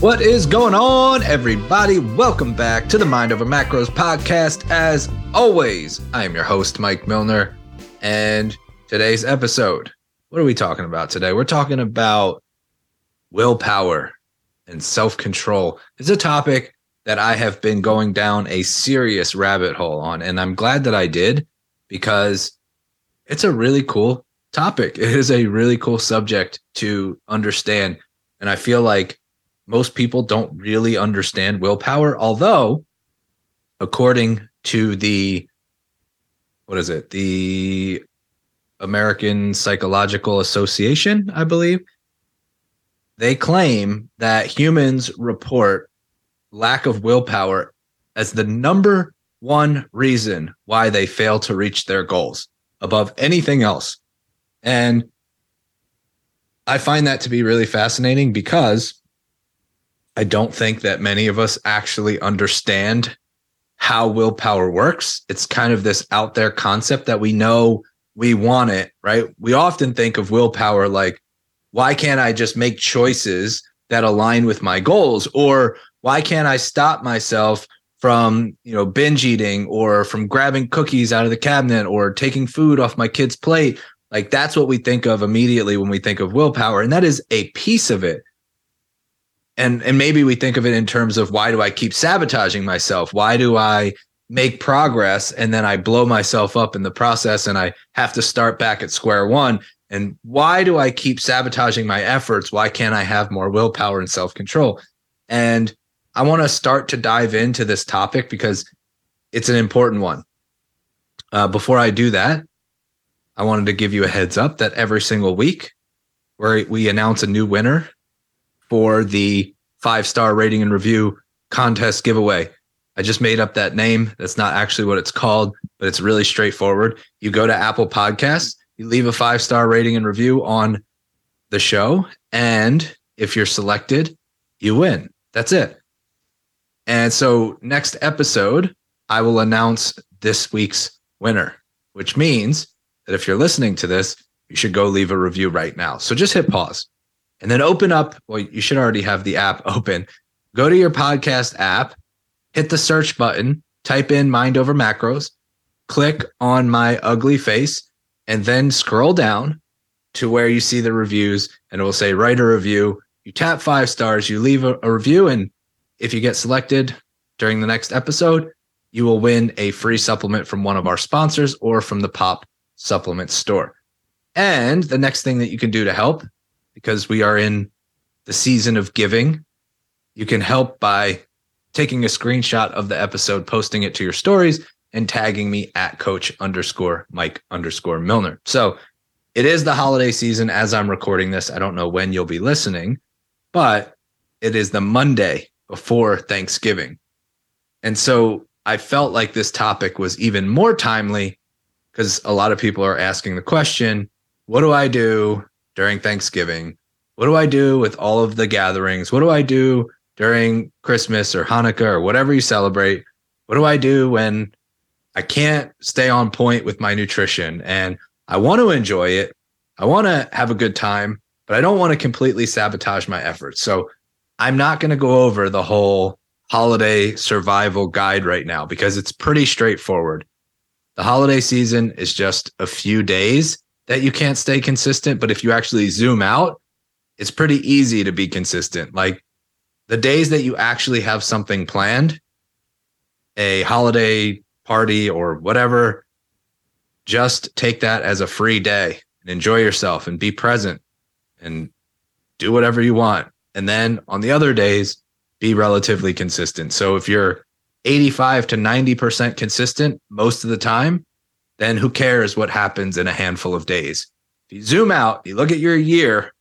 What is going on, everybody? Welcome back to the Mind Over Macros podcast. As always, I am your host, Mike Milner. And today's episode, what are we talking about today? We're talking about willpower and self control. It's a topic that I have been going down a serious rabbit hole on. And I'm glad that I did because it's a really cool topic. It is a really cool subject to understand. And I feel like most people don't really understand willpower, although, according to the what is it, the American Psychological Association, I believe, they claim that humans report lack of willpower as the number one reason why they fail to reach their goals above anything else. And I find that to be really fascinating because I don't think that many of us actually understand how willpower works. It's kind of this out there concept that we know we want it, right? We often think of willpower like, why can't I just make choices that align with my goals? Or why can't I stop myself from, you know, binge eating or from grabbing cookies out of the cabinet or taking food off my kid's plate? Like that's what we think of immediately when we think of willpower. And that is a piece of it and and maybe we think of it in terms of why do I keep sabotaging myself? Why do I make progress and then I blow myself up in the process and I have to start back at square one? And why do I keep sabotaging my efforts? Why can't I have more willpower and self control? And I want to start to dive into this topic because it's an important one. Uh, before I do that, I wanted to give you a heads up that every single week where we announce a new winner for the five star rating and review contest giveaway. I just made up that name. That's not actually what it's called, but it's really straightforward. You go to Apple Podcasts, you leave a five star rating and review on the show. And if you're selected, you win. That's it. And so, next episode, I will announce this week's winner, which means that if you're listening to this, you should go leave a review right now. So just hit pause and then open up. Well, you should already have the app open. Go to your podcast app, hit the search button, type in mind over macros, click on my ugly face, and then scroll down to where you see the reviews and it will say write a review. You tap five stars, you leave a, a review, and if you get selected during the next episode, you will win a free supplement from one of our sponsors or from the Pop Supplement Store. And the next thing that you can do to help because we are in the season of giving. You can help by taking a screenshot of the episode, posting it to your stories, and tagging me at coach underscore Mike underscore Milner. So it is the holiday season as I'm recording this. I don't know when you'll be listening, but it is the Monday before Thanksgiving. And so I felt like this topic was even more timely because a lot of people are asking the question what do I do during Thanksgiving? What do I do with all of the gatherings? What do I do during Christmas or Hanukkah or whatever you celebrate? What do I do when I can't stay on point with my nutrition and I want to enjoy it? I want to have a good time, but I don't want to completely sabotage my efforts. So I'm not going to go over the whole holiday survival guide right now because it's pretty straightforward. The holiday season is just a few days that you can't stay consistent. But if you actually zoom out, it's pretty easy to be consistent. Like the days that you actually have something planned, a holiday party or whatever, just take that as a free day and enjoy yourself and be present and do whatever you want. And then on the other days, be relatively consistent. So if you're 85 to 90% consistent most of the time, then who cares what happens in a handful of days? If you zoom out, you look at your year,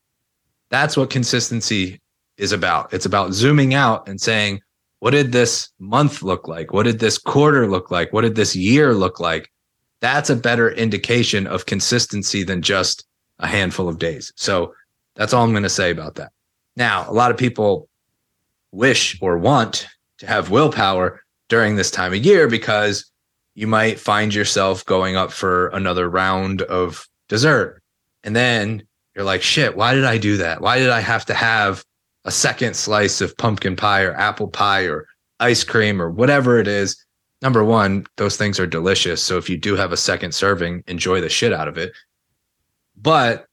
that's what consistency is about. It's about zooming out and saying, what did this month look like? What did this quarter look like? What did this year look like? That's a better indication of consistency than just a handful of days. So that's all I'm going to say about that. Now, a lot of people wish or want to have willpower during this time of year because you might find yourself going up for another round of dessert. And then you're like, shit, why did I do that? Why did I have to have a second slice of pumpkin pie or apple pie or ice cream or whatever it is, number one, those things are delicious. So if you do have a second serving, enjoy the shit out of it. But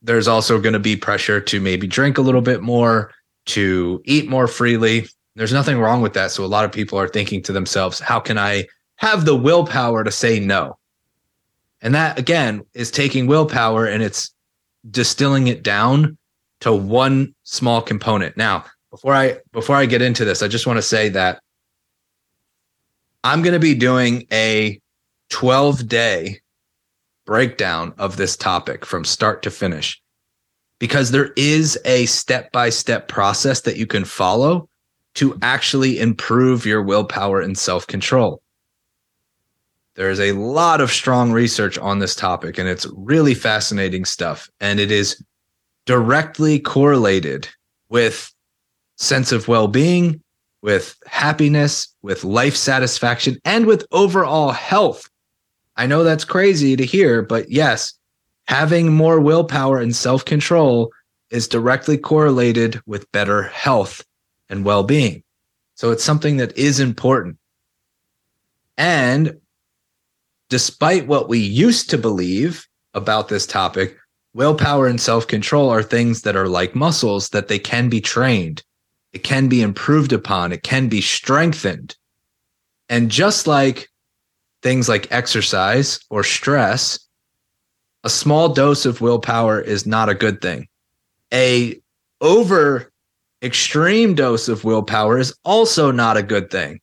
there's also going to be pressure to maybe drink a little bit more, to eat more freely. There's nothing wrong with that. So a lot of people are thinking to themselves, how can I have the willpower to say no? And that again is taking willpower and it's distilling it down to one small component. Now, before I before I get into this, I just want to say that I'm going to be doing a 12 day breakdown of this topic from start to finish because there is a step by step process that you can follow to actually improve your willpower and self control. There's a lot of strong research on this topic, and it's really fascinating stuff. And it is directly correlated with sense of well being, with happiness, with life satisfaction, and with overall health. I know that's crazy to hear, but yes, having more willpower and self control is directly correlated with better health and well being. So it's something that is important. And despite what we used to believe about this topic, willpower and self control are things that are like muscles that they can be trained, it can be improved upon, it can be strengthened. And just like things like exercise or stress, a small dose of willpower is not a good thing. A over extreme dose of willpower is also not a good thing.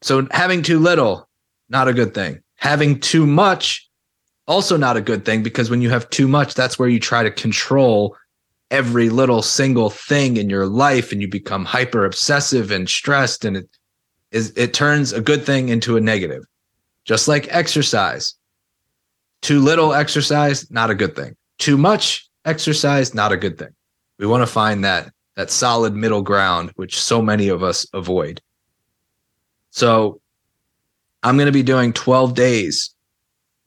So having too little not a good thing. Having too much, also not a good thing because when you have too much, that's where you try to control every little single thing in your life and you become hyper obsessive and stressed and it is it turns a good thing into a negative. Just like exercise. Too little exercise, not a good thing. Too much exercise, not a good thing. We want to find that that solid middle ground which so many of us avoid. So I'm going to be doing 12 days,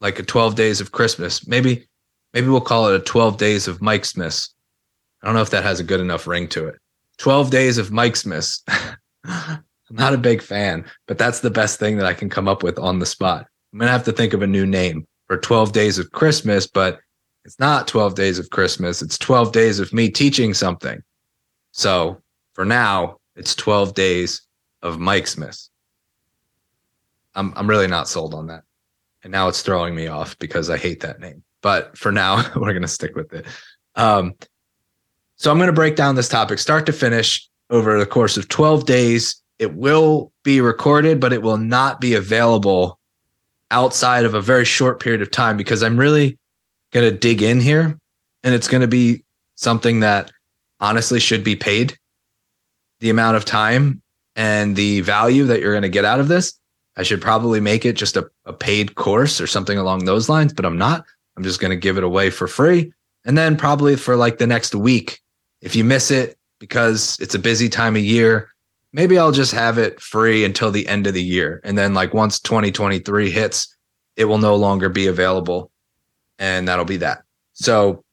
like a 12 days of Christmas. Maybe, maybe we'll call it a 12 days of Mike Smiths. I don't know if that has a good enough ring to it. 12 days of Mike Smiths. I'm not a big fan, but that's the best thing that I can come up with on the spot. I'm going to have to think of a new name for 12 days of Christmas, but it's not 12 days of Christmas. It's 12 days of me teaching something. So for now, it's 12 days of Mike Smiths. I'm I'm really not sold on that. And now it's throwing me off because I hate that name. But for now, we're gonna stick with it. Um, so I'm gonna break down this topic start to finish over the course of 12 days. It will be recorded, but it will not be available outside of a very short period of time because I'm really gonna dig in here and it's gonna be something that honestly should be paid. The amount of time and the value that you're going to get out of this I should probably make it just a, a paid course or something along those lines, but I'm not. I'm just going to give it away for free. And then probably for like the next week, if you miss it because it's a busy time of year, maybe I'll just have it free until the end of the year. And then like once 2023 hits, it will no longer be available. And that'll be that. So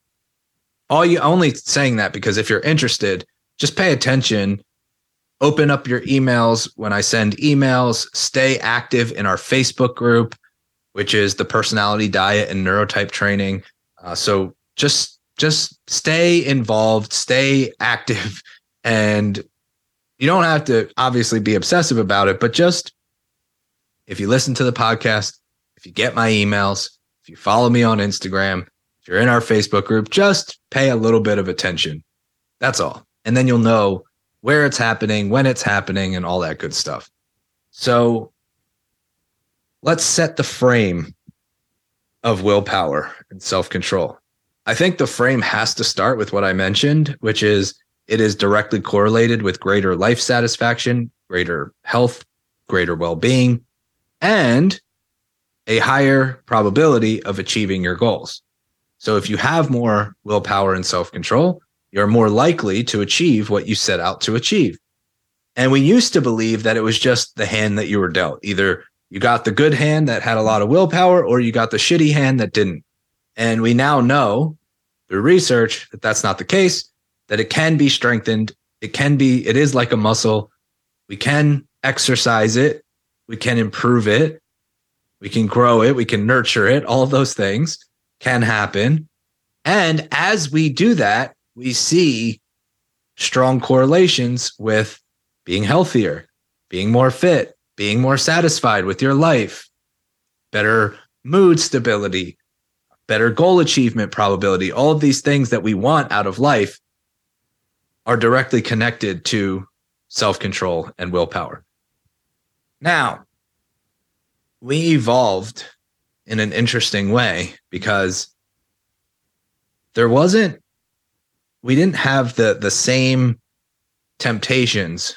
all you only saying that because if you're interested, just pay attention open up your emails when I send emails, stay active in our Facebook group, which is the personality diet and neurotype training. Uh, so just just stay involved, stay active, and you don't have to obviously be obsessive about it, but just if you listen to the podcast, if you get my emails, if you follow me on Instagram, if you're in our Facebook group, just pay a little bit of attention. That's all. And then you'll know where it's happening, when it's happening, and all that good stuff. So let's set the frame of willpower and self control. I think the frame has to start with what I mentioned, which is it is directly correlated with greater life satisfaction, greater health, greater well being, and a higher probability of achieving your goals. So if you have more willpower and self control, you're more likely to achieve what you set out to achieve. And we used to believe that it was just the hand that you were dealt. Either you got the good hand that had a lot of willpower or you got the shitty hand that didn't. And we now know through research that that's not the case. that it can be strengthened. It can be, it is like a muscle. We can exercise it. We can improve it. We can grow it. We can nurture it. All those things can happen. And as we do that, we see strong correlations with being healthier, being more fit, being more satisfied with your life, better mood stability, better goal achievement probability. All of these things that we want out of life are directly connected to self control and willpower. Now, we evolved in an interesting way because there wasn't we didn't have the the same temptations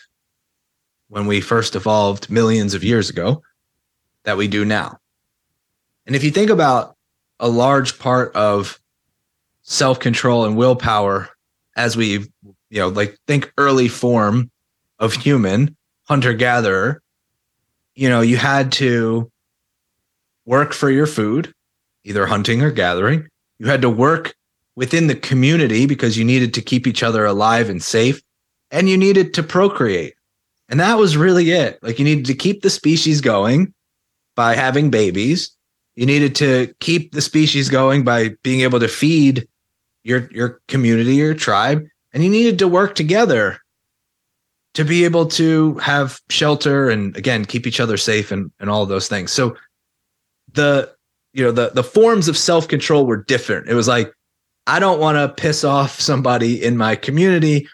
when we first evolved millions of years ago that we do now. And if you think about a large part of self-control and willpower as we you know like think early form of human hunter gatherer you know you had to work for your food either hunting or gathering you had to work within the community because you needed to keep each other alive and safe and you needed to procreate and that was really it like you needed to keep the species going by having babies you needed to keep the species going by being able to feed your your community, your tribe, and you needed to work together to be able to have shelter and again keep each other safe and and all those things. So the you know the the forms of self-control were different. It was like I don't want to piss off somebody in my community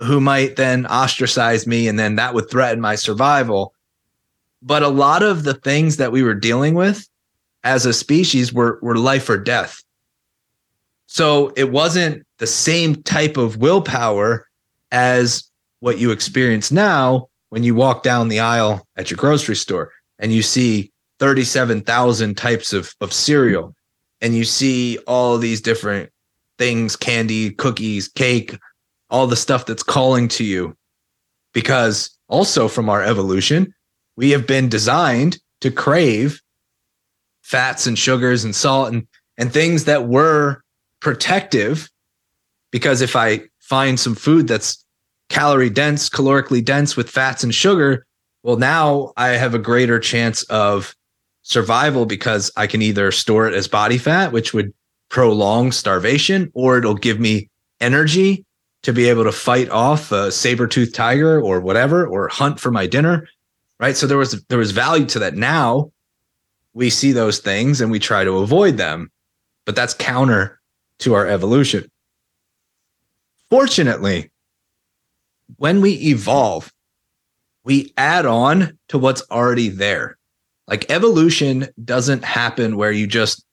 who might then ostracize me and then that would threaten my survival. But a lot of the things that we were dealing with as a species were were life or death. So it wasn't the same type of willpower as what you experience now when you walk down the aisle at your grocery store and you see 37,000 types of, of cereal and you see all these different things candy, cookies, cake, all the stuff that's calling to you. Because also from our evolution, we have been designed to crave fats and sugars and salt and and things that were protective because if I find some food that's calorie dense, calorically dense with fats and sugar, well now I have a greater chance of survival because I can either store it as body fat, which would prolong starvation, or it'll give me energy to be able to fight off a saber-toothed tiger or whatever, or hunt for my dinner. Right. So there was there was value to that. Now we see those things and we try to avoid them. But that's counter to our evolution. Fortunately, when we evolve, we add on to what's already there. Like evolution doesn't happen where you just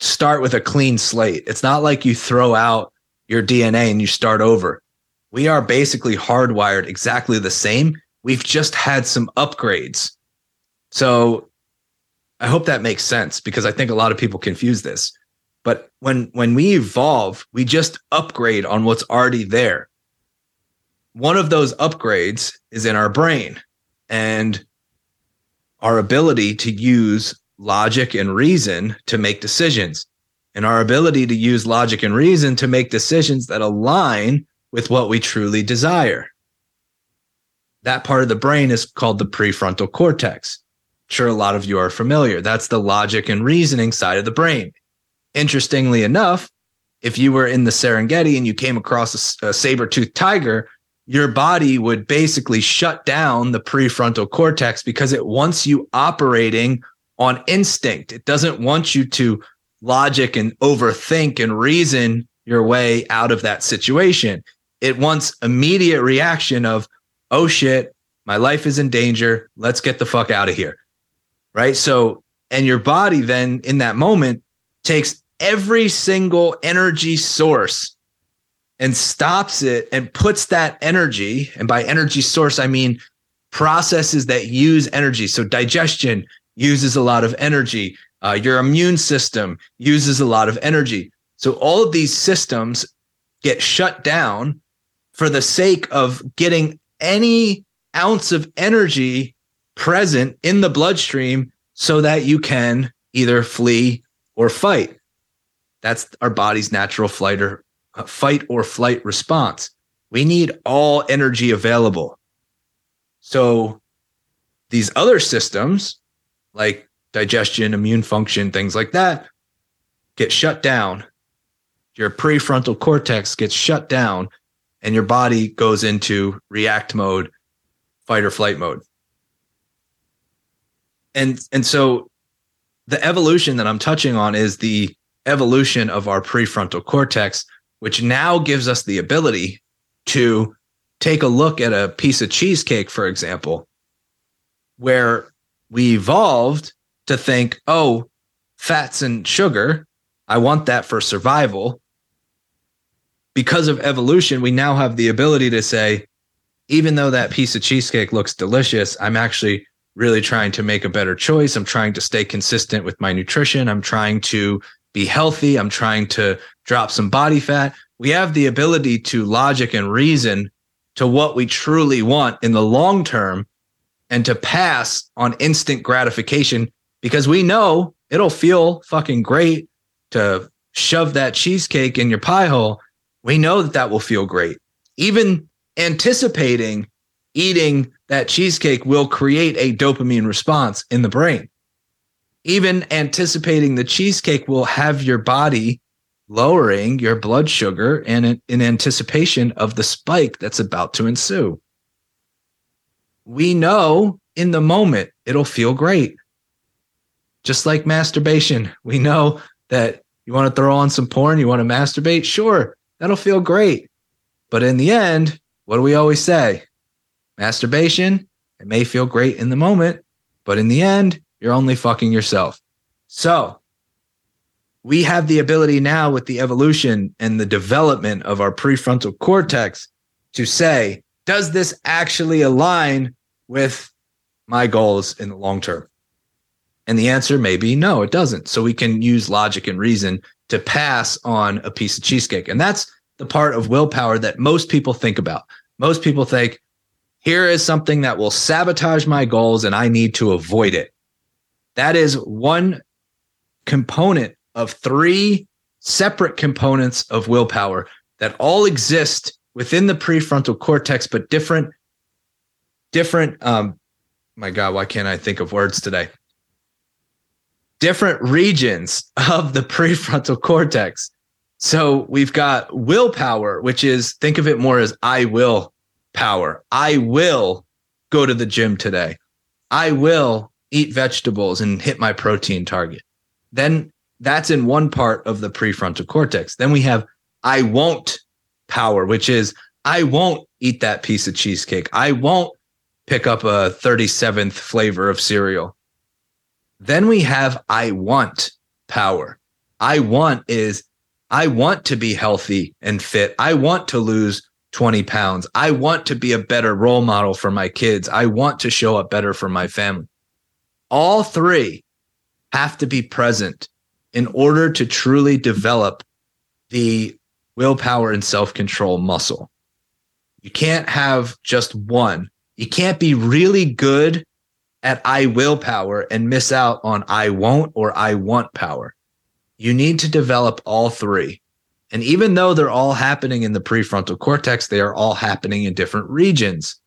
start with a clean slate. It's not like you throw out your DNA and you start over. We are basically hardwired exactly the same. We've just had some upgrades. So I hope that makes sense because I think a lot of people confuse this. But when when we evolve, we just upgrade on what's already there. One of those upgrades is in our brain and our ability to use logic and reason to make decisions and our ability to use logic and reason to make decisions that align with what we truly desire. That part of the brain is called the prefrontal cortex sure a lot of you are familiar. That's the logic and reasoning side of the brain. Interestingly enough, if you were in the Serengeti and you came across a, a saber-toothed tiger, your body would basically shut down the prefrontal cortex because it wants you operating on instinct. It doesn't want you to logic and overthink and reason your way out of that situation. It wants immediate reaction of, oh shit, my life is in danger. Let's get the fuck out of here right? So, and your body then in that moment takes every single energy source and stops it and puts that energy, and by energy source, I mean processes that use energy. So, digestion uses a lot of energy, uh, your immune system uses a lot of energy. So, all of these systems get shut down for the sake of getting any ounce of energy present in the bloodstream so that you can either flee or fight. That's our body's natural flight or fight or flight response. We need all energy available. So these other systems, like digestion, immune function, things like that, get shut down. Your prefrontal cortex gets shut down, and your body goes into react mode, fight or flight mode. And and so the evolution that I'm touching on is the evolution of our prefrontal cortex, which now gives us the ability to take a look at a piece of cheesecake, for example, where we evolved to think, oh, fats and sugar, I want that for survival. Because of evolution, we now have the ability to say, even though that piece of cheesecake looks delicious, I'm actually really trying to make a better choice. I'm trying to stay consistent with my nutrition. I'm trying to be healthy. I'm trying to drop some body fat. We have the ability to logic and reason to what we truly want in the long term and to pass on instant gratification because we know it'll feel fucking great to shove that cheesecake in your pie hole. We know that that will feel great. Even anticipating eating that cheesecake will create a dopamine response in the brain even anticipating the cheesecake will have your body lowering your blood sugar and in, in anticipation of the spike that's about to ensue. We know in the moment it'll feel great. Just like masturbation, we know that you want to throw on some porn, you want to masturbate, sure, that'll feel great. But in the end, what do we always say? Masturbation, it may feel great in the moment, but in the end, you're only fucking yourself. So we have the ability now with the evolution and the development of our prefrontal cortex to say, does this actually align with my goals in the long term? And the answer may be no, it doesn't. So we can use logic and reason to pass on a piece of cheesecake. And that's the part of willpower that most people think about. Most people think, here is something that will sabotage my goals and I need to avoid it. That is one component of three separate components of willpower that all exist within the prefrontal cortex, but different, different. Um, my God, why can't I think of words today? Different regions of the prefrontal cortex. So we've got willpower, which is think of it more as I will power. I will go to the gym today. I will eat vegetables and hit my protein target. Then that's in one part of the prefrontal cortex. Then we have I won't power, which is I won't eat that piece of cheesecake. I won't pick up a 37th flavor of cereal. Then we have I want power. I want is I want to be healthy and fit. I want to lose 20 pounds. I want to be a better role model for my kids. I want to show up better for my family. All three have to be present in order to truly develop the willpower and self control muscle. You can't have just one. You can't be really good at I willpower and miss out on I won't or I want power. You need to develop all three. And even though they're all happening in the prefrontal cortex, they are all happening in different regions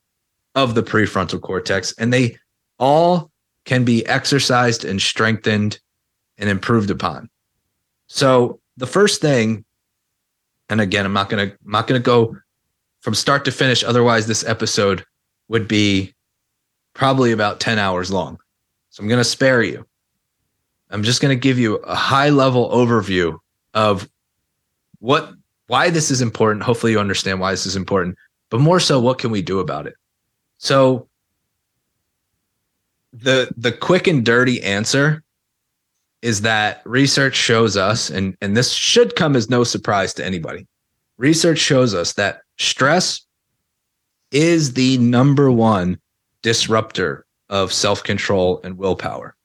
of the prefrontal cortex. And they all can be exercised and strengthened and improved upon. So the first thing, and again, I'm not gonna I'm not gonna go from start to finish. Otherwise, this episode would be probably about 10 hours long. So I'm gonna spare you. I'm just gonna give you a high level overview of what why this is important. Hopefully you understand why this is important, but more so what can we do about it? So the the quick and dirty answer is that research shows us and and this should come as no surprise to anybody research shows us that stress is the number one disruptor of self-control and willpower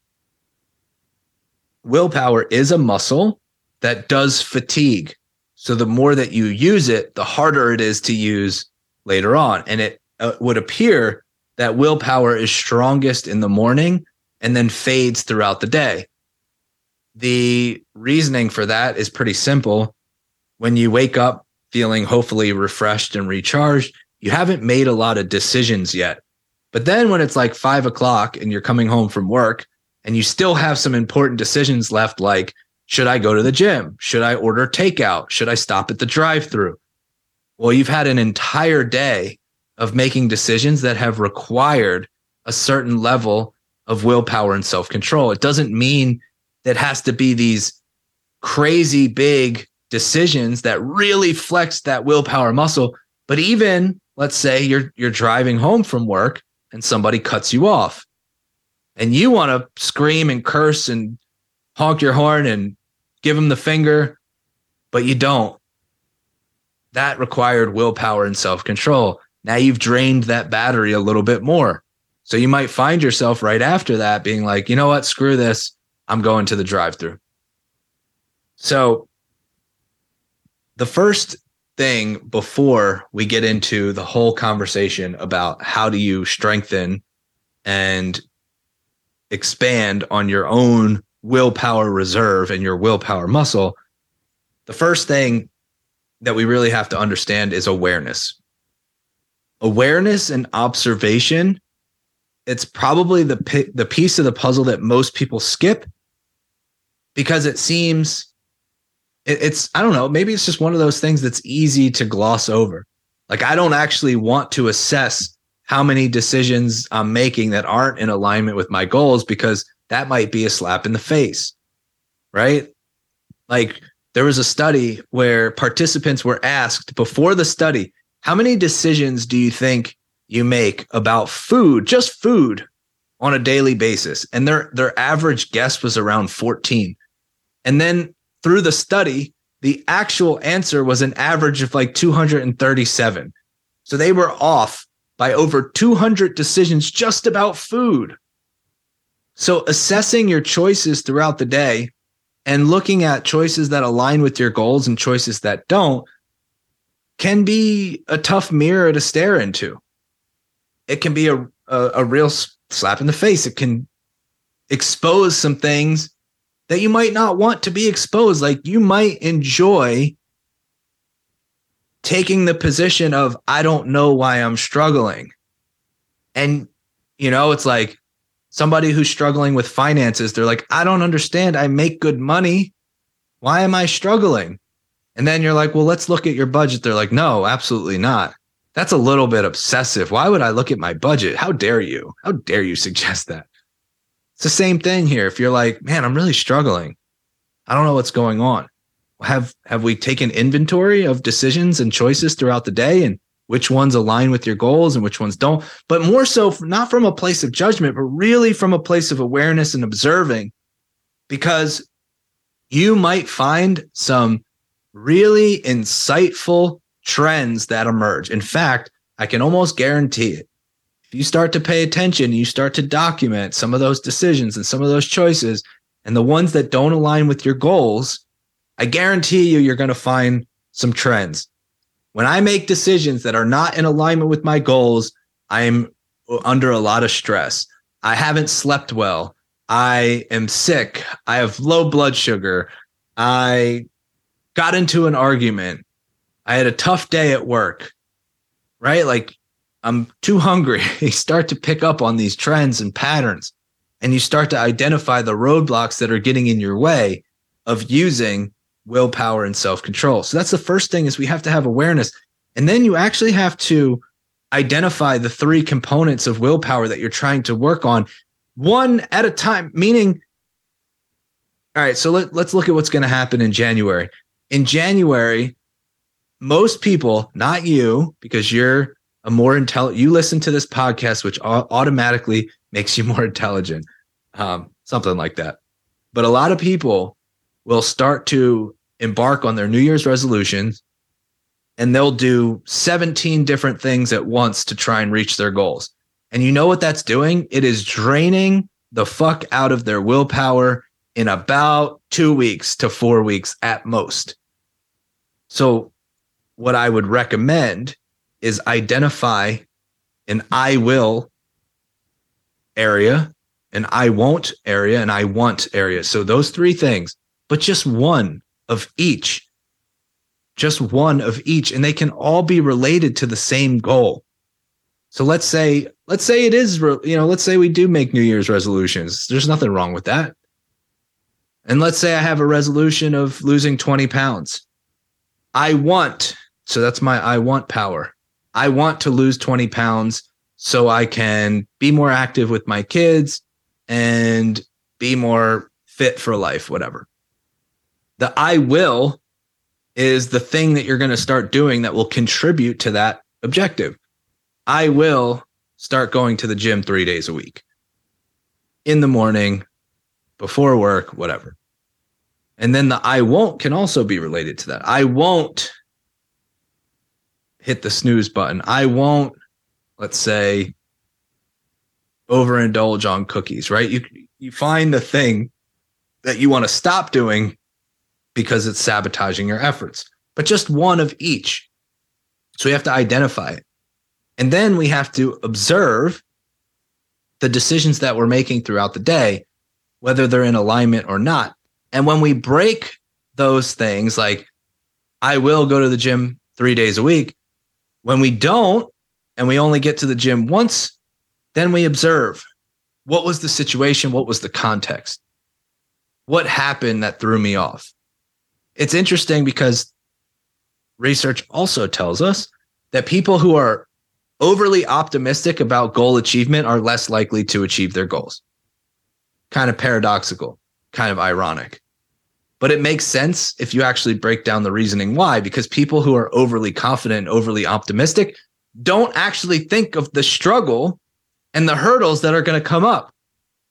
willpower is a muscle that does fatigue so the more that you use it the harder it is to use later on and it uh, would appear that willpower is strongest in the morning and then fades throughout the day. The reasoning for that is pretty simple. When you wake up feeling hopefully refreshed and recharged. You haven't made a lot of decisions yet. But then when it's like five o'clock and you're coming home from work and you still have some important decisions left, like should I go to the gym? Should I order takeout? Should I stop at the drive through? Well, you've had an entire day of making decisions that have required a certain level of willpower and self control. It doesn't mean that has to be these crazy big decisions that really flex that willpower muscle. But even let's say you're you're driving home from work and somebody cuts you off. And you want to scream and curse and honk your horn and give them the finger, but you don't. That required willpower and self-control. Now you've drained that battery a little bit more. So you might find yourself right after that being like, you know what, screw this. I'm going to the drive through. So the first thing before we get into the whole conversation about how do you strengthen and expand on your own willpower reserve and your willpower muscle, the first thing that we really have to understand is awareness. Awareness and observation, it's probably the the piece of the puzzle that most people skip because it seems it, it's I don't know, maybe it's just one of those things that's easy to gloss over. Like I don't actually want to assess how many decisions I'm making that aren't in alignment with my goals because that might be a slap in the face. Right? Like there was a study where participants were asked before the study, how many decisions do you think you make about food, just food on a daily basis? And their their average guess was around 14. And then through the study, the actual answer was an average of like 237. So they were off by over 200 decisions just about food. So assessing your choices throughout the day and looking at choices that align with your goals and choices that don't can be a tough mirror to stare into. It can be a, a, a real slap in the face. It can expose some things that you might not want to be exposed. Like you might enjoy taking the position of, I don't know why I'm struggling. And, you know, it's like somebody who's struggling with finances, they're like, I don't understand. I make good money. Why am I struggling? And then you're like, well, let's look at your budget. They're like, no, absolutely not. That's a little bit obsessive. Why would I look at my budget? How dare you? How dare you suggest that? It's the same thing here. If you're like, man, I'm really struggling. I don't know what's going on. Have have we taken inventory of decisions and choices throughout the day and which ones align with your goals and which ones don't? But more so not from a place of judgment, but really from a place of awareness and observing because you might find some really insightful trends that emerge. In fact, I can almost guarantee it you start to pay attention, you start to document some of those decisions and some of those choices and the ones that don't align with your goals, I guarantee you, you're going to find some trends. When I make decisions that are not in alignment with my goals, I'm uh, under a lot of stress. I haven't slept well. I am sick. I have low blood sugar. I got into an argument. I had a tough day at work, right? Like I'm too hungry. you start to pick up on these trends and patterns, and you start to identify the roadblocks that are getting in your way of using willpower and self-control. So that's the first thing is we have to have awareness. And then you actually have to identify the three components of willpower that you're trying to work on one at a time, meaning all right, so let, let's look at what's going to happen in January. In January, most people, not you, because you're a more intelligent you listen to this podcast which automatically makes you more intelligent um, something like that. But a lot of people will start to embark on their new year's resolutions and they'll do 17 different things at once to try and reach their goals. And you know what that's doing? It is draining the fuck out of their willpower in about two weeks to four weeks at most. So what i would recommend is identify an I will area, an I won't area, and I want area. So those three things, but just one of each. just one of each, and they can all be related to the same goal. So let's say, let's say it is, you know, let's say we do make New Year's resolutions. There's nothing wrong with that. And let's say I have a resolution of losing 20 pounds. I want, so that's my I want power. I want to lose 20 pounds so I can be more active with my kids and be more fit for life, whatever. The I will is the thing that you're going to start doing that will contribute to that objective. I will start going to the gym three days a week in the morning, before work, whatever. And then the I won't can also be related to that. I won't hit the snooze button. I won't, let's say, overindulge on cookies, right? You you find the thing that you want to stop doing because it's sabotaging your efforts, but just one of each. So we have to identify it. And then we have to observe the decisions that we're making throughout the day, whether they're in alignment or not. And when we break those things, like I will go to the gym three days a week, when we don't, and we only get to the gym once, then we observe what was the situation? What was the context? What happened that threw me off? It's interesting because research also tells us that people who are overly optimistic about goal achievement are less likely to achieve their goals. Kind of paradoxical, kind of ironic. But it makes sense if you actually break down the reasoning why, because people who are overly confident, and overly optimistic don't actually think of the struggle and the hurdles that are going to come up.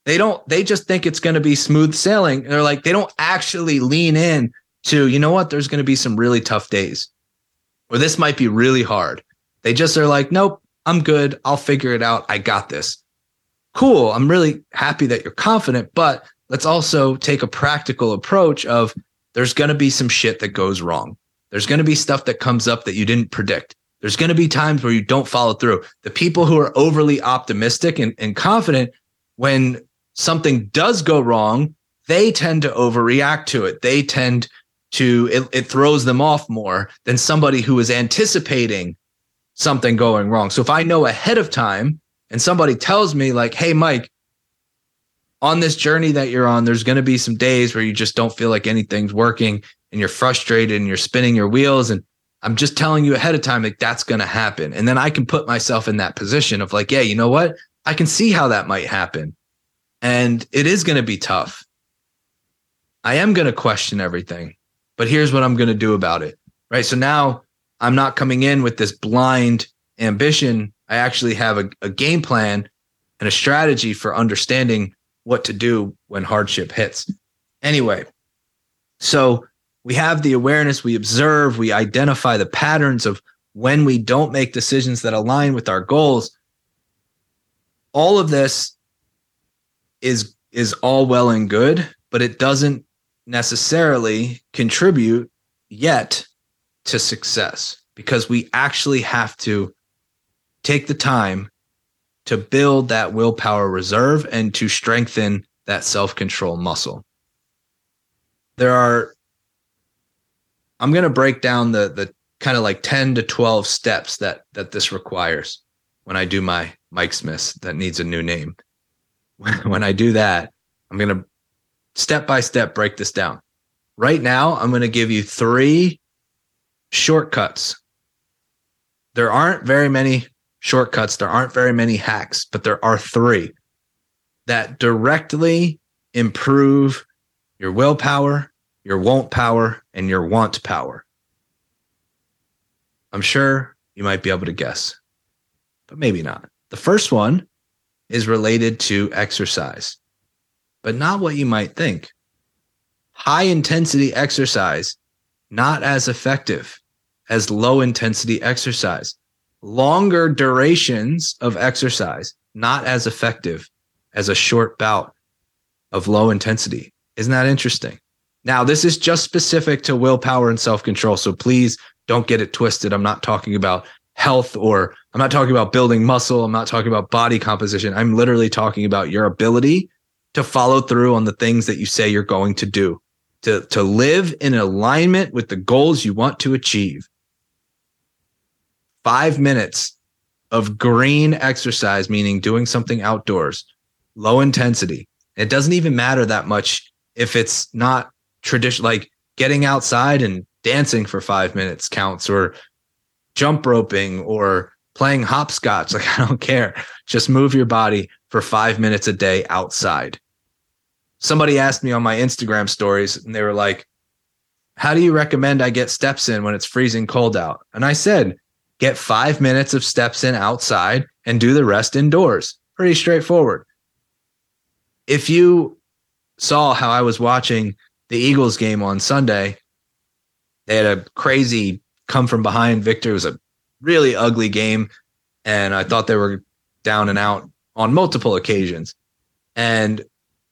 They don't, they just think it's going to be smooth sailing. They're like, they don't actually lean in to, you know what, there's going to be some really tough days or this might be really hard. They just are like, nope, I'm good. I'll figure it out. I got this. Cool. I'm really happy that you're confident, but let's also take a practical approach of there's going to be some shit that goes wrong. There's going to be stuff that comes up that you didn't predict. There's going to be times where you don't follow through. The people who are overly optimistic and, and confident, when something does go wrong, they tend to overreact to it. They tend to, it, it throws them off more than somebody who is anticipating something going wrong. So if I know ahead of time and somebody tells me, like, hey, Mike, on this journey that you're on, there's going to be some days where you just don't feel like anything's working and you're frustrated and you're spinning your wheels. And I'm just telling you ahead of time, like that's going to happen. And then I can put myself in that position of like, yeah, you know what? I can see how that might happen. And it is going to be tough. I am going to question everything, but here's what I'm going to do about it. Right. So now I'm not coming in with this blind ambition. I actually have a, a game plan and a strategy for understanding what to do when hardship hits. Anyway, so we have the awareness, we observe, we identify the patterns of when we don't make decisions that align with our goals. All of this is is all well and good, but it doesn't necessarily contribute yet to success because we actually have to take the time to build that willpower reserve and to strengthen that self control muscle. There are, I'm going to break down the, the kind of like 10 to 12 steps that, that this requires when I do my Mike Smith that needs a new name. when I do that, I'm going to step by step break this down. Right now, I'm going to give you three shortcuts. There aren't very many shortcuts. There aren't very many hacks, but there are three that directly improve your willpower, your won't power, and your want power. I'm sure you might be able to guess, but maybe not. The first one is related to exercise, but not what you might think. High intensity exercise, not as effective as low intensity exercise longer durations of exercise not as effective as a short bout of low intensity. Isn't that interesting? Now, this is just specific to willpower and self control. So please don't get it twisted. I'm not talking about health or I'm not talking about building muscle. I'm not talking about body composition. I'm literally talking about your ability to follow through on the things that you say you're going to do. to, to live in alignment with the goals you want to achieve. Five minutes of green exercise, meaning doing something outdoors, low intensity. It doesn't even matter that much if it's not traditional, like getting outside and dancing for five minutes counts, or jump roping, or playing hopscotch. Like, I don't care. Just move your body for five minutes a day outside. Somebody asked me on my Instagram stories, and they were like, How do you recommend I get steps in when it's freezing cold out? And I said, Get five minutes of steps in outside and do the rest indoors. Pretty straightforward. If you saw how I was watching the Eagles game on Sunday, they had a crazy come from behind victory. It was a really ugly game. And I thought they were down and out on multiple occasions. And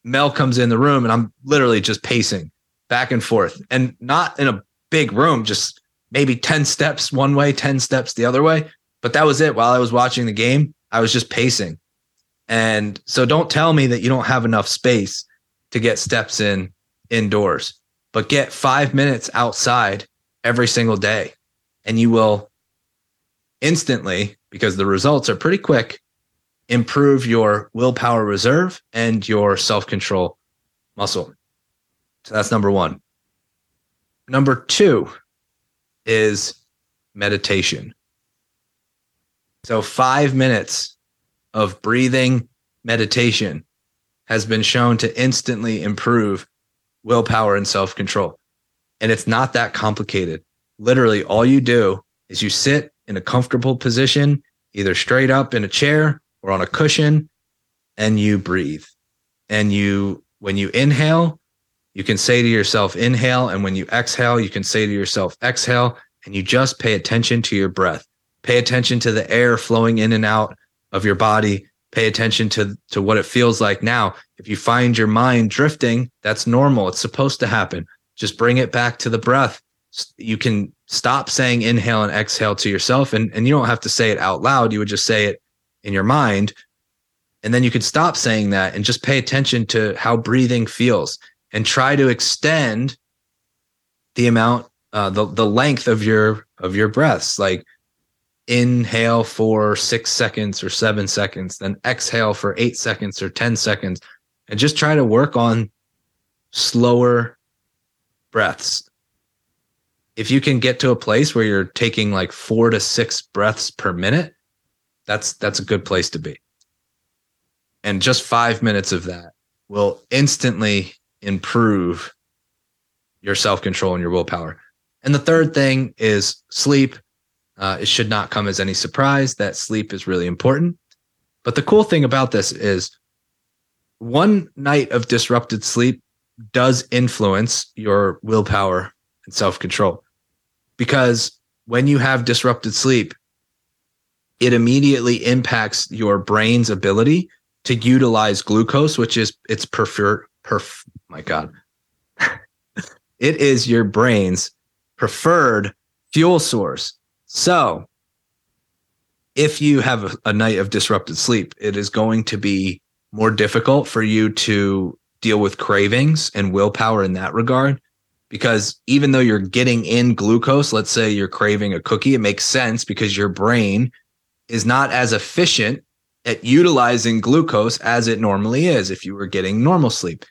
Mel comes in the room and I'm literally just pacing back and forth and not in a big room, just maybe 10 steps one way, 10 steps the other way. But that was it. While I was watching the game, I was just pacing. And so don't tell me that you don't have enough space to get steps in indoors, but get five minutes outside every single day. And you will instantly, because the results are pretty quick, improve your willpower reserve and your self control muscle. So that's number one. Number two is meditation. So, five minutes of breathing meditation has been shown to instantly improve willpower and self control. And it's not that complicated. Literally, all you do is you sit in a comfortable position, either straight up in a chair or on a cushion, and you breathe. And you, when you inhale, you can say to yourself, inhale. And when you exhale, you can say to yourself, exhale. And you just pay attention to your breath. Pay attention to the air flowing in and out of your body. Pay attention to, to what it feels like now. If you find your mind drifting, that's normal. It's supposed to happen. Just bring it back to the breath. You can stop saying inhale and exhale to yourself. And, and you don't have to say it out loud. You would just say it in your mind. And then you could stop saying that and just pay attention to how breathing feels and try to extend the amount, uh, the, the length of your, of your breaths. Like inhale for six seconds or seven seconds, then exhale for eight seconds or 10 seconds, and just try to work on slower breaths if you can get to a place where you're taking like four to six breaths per minute, that's that's a good place to be. And just five minutes of that will instantly improve your self control and your willpower. And the third thing is sleep. Uh, it should not come as any surprise that sleep is really important. But the cool thing about this is one night of disrupted sleep does influence your willpower and self control because when you have disrupted sleep, it immediately impacts your brain's ability to utilize glucose, which is its prefer perf my God. it is your brain's preferred fuel source. So if you have a, a night of disrupted sleep, it is going to be more difficult for you to deal with cravings and willpower in that regard because even though you're getting in glucose, let's say you're craving a cookie, it makes sense because your brain is not as efficient at utilizing glucose as it normally is if you were getting normal sleep.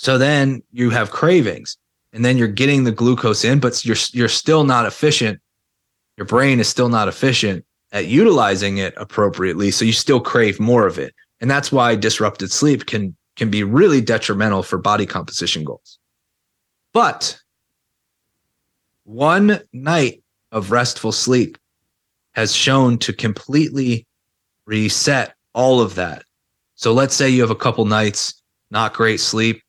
So then you have cravings and then you're getting the glucose in, but you're you're still not efficient. Your brain is still not efficient at utilizing it appropriately, so you still crave more of it. And that's why disrupted sleep can can be really detrimental for body composition goals. But one night of restful sleep has shown to completely reset all of that. So let's say you have a couple nights, not great sleep,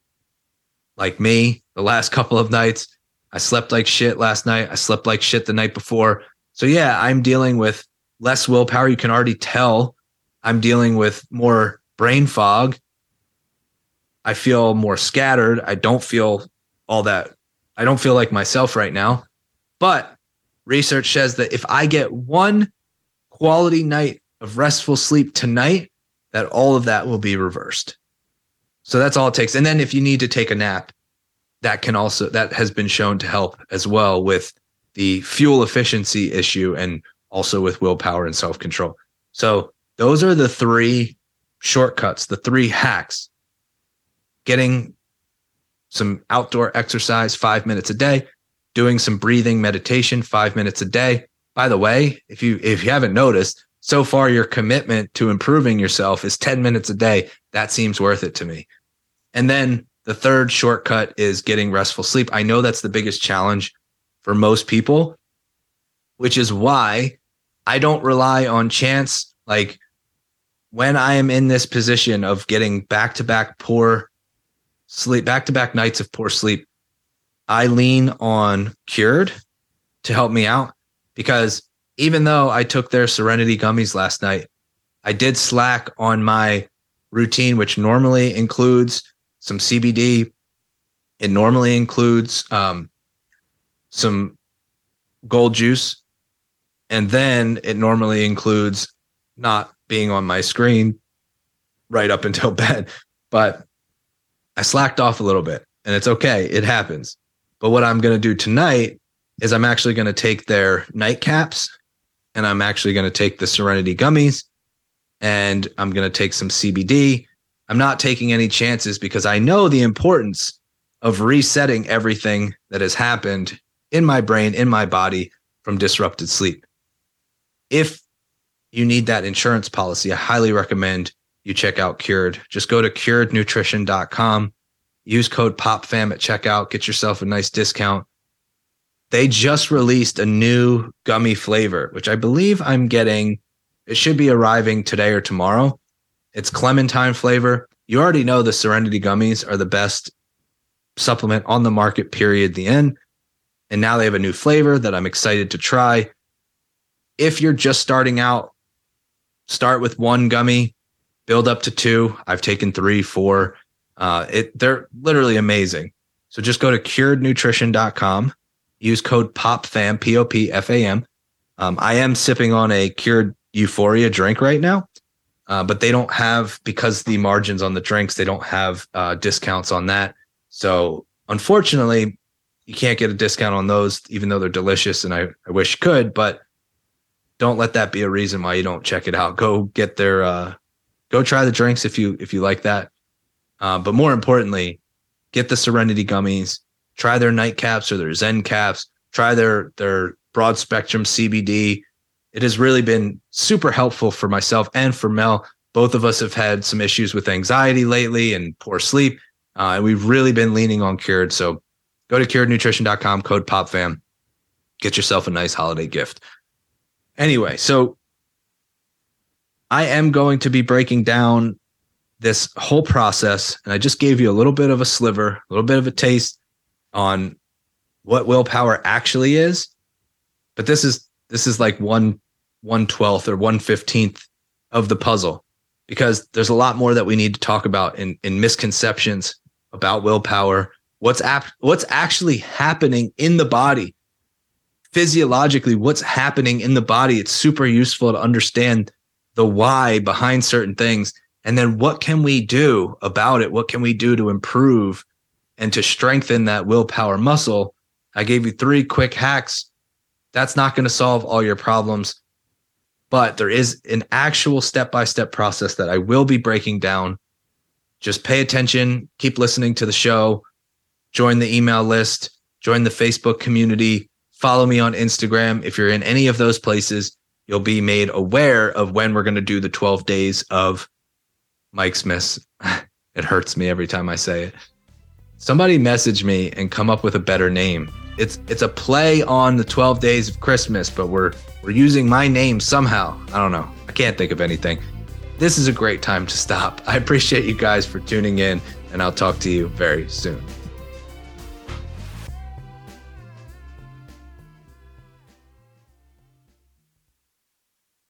like me, the last couple of nights. I slept like shit last night. I slept like shit the night before. So yeah, I'm dealing with less willpower. You can already tell I'm dealing with more brain fog. I feel more scattered. I don't feel all that. I don't feel like myself right now. But research says that if I get one quality night of restful sleep tonight, that all of that will be reversed. So that's all it takes. And then if you need to take a nap, that can also that has been shown to help as well with the fuel efficiency issue and also with willpower and self-control. So those are the three shortcuts, the three hacks. Getting some outdoor exercise 5 minutes a day, doing some breathing meditation 5 minutes a day. By the way, if you if you haven't noticed, so far your commitment to improving yourself is 10 minutes a day. That seems worth it to me. And then the third shortcut is getting restful sleep. I know that's the biggest challenge for most people, which is why I don't rely on chance. Like when I am in this position of getting back to back poor sleep, back to back nights of poor sleep, I lean on Cured to help me out because even though I took their Serenity gummies last night, I did slack on my routine, which normally includes some CBD. It normally includes um, some gold juice. And then it normally includes not being on my screen right up until bed. But I slacked off a little bit and it's okay. It happens. But what I'm going to do tonight is I'm actually going to take their nightcaps and I'm actually going to take the Serenity gummies and I'm going to take some CBD I'm not taking any chances because I know the importance of resetting everything that has happened in my brain, in my body from disrupted sleep. If you need that insurance policy, I highly recommend you check out Cured. Just go to curednutrition.com, use code POPFAM at checkout, get yourself a nice discount. They just released a new gummy flavor, which I believe I'm getting. It should be arriving today or tomorrow. It's clementine flavor. You already know the Serenity gummies are the best supplement on the market, period, the end. And now they have a new flavor that I'm excited to try. If you're just starting out, start with one gummy, build up to two. I've taken three, four. Uh, it they're literally amazing. So just go to curednutrition.com, use code POPFAM, P O P F A M. Um, I am sipping on a cured euphoria drink right now. Uh, but they don't have because the margins on the drinks they don't have uh, discounts on that. So unfortunately, you can't get a discount on those, even though they're delicious, and I, I wish you could. But don't let that be a reason why you don't check it out. Go get their uh, go try the drinks if you if you like that. Uh, but more importantly, get the Serenity gummies. Try their nightcaps or their Zen caps. Try their their broad spectrum CBD it has really been super helpful for myself and for Mel. Both of us have had some issues with anxiety lately and poor sleep. Uh, and we've really been leaning on Cured. So go to curednutrition.com, code POPFAM. Get yourself a nice holiday gift. Anyway, so I am going to be breaking down this whole process. And I just gave you a little bit of a sliver, a little bit of a taste on what willpower actually is. But this is this is like one one twelfth or one fifteenth of the puzzle because there's a lot more that we need to talk about in in misconceptions about willpower. What's ap- what's actually happening in the body physiologically? What's happening in the body? It's super useful to understand the why behind certain things, and then what can we do about it? What can we do to improve and to strengthen that willpower muscle? I gave you three quick hacks that's not going to solve all your problems. But there is an actual step by step process that I will be breaking down. Just pay attention, keep listening to the show, join the email list, join the Facebook community, follow me on Instagram. If you're in any of those places, you'll be made aware of when we're going to do the 12 days of Mike Smith. it hurts me every time I say it. Somebody message me and come up with a better name it's it's a play on the 12 days of Christmas, but we're we're using my name somehow. I don't know. I can't think of anything. This is a great time to stop. I appreciate you guys for tuning in, and I'll talk to you very soon.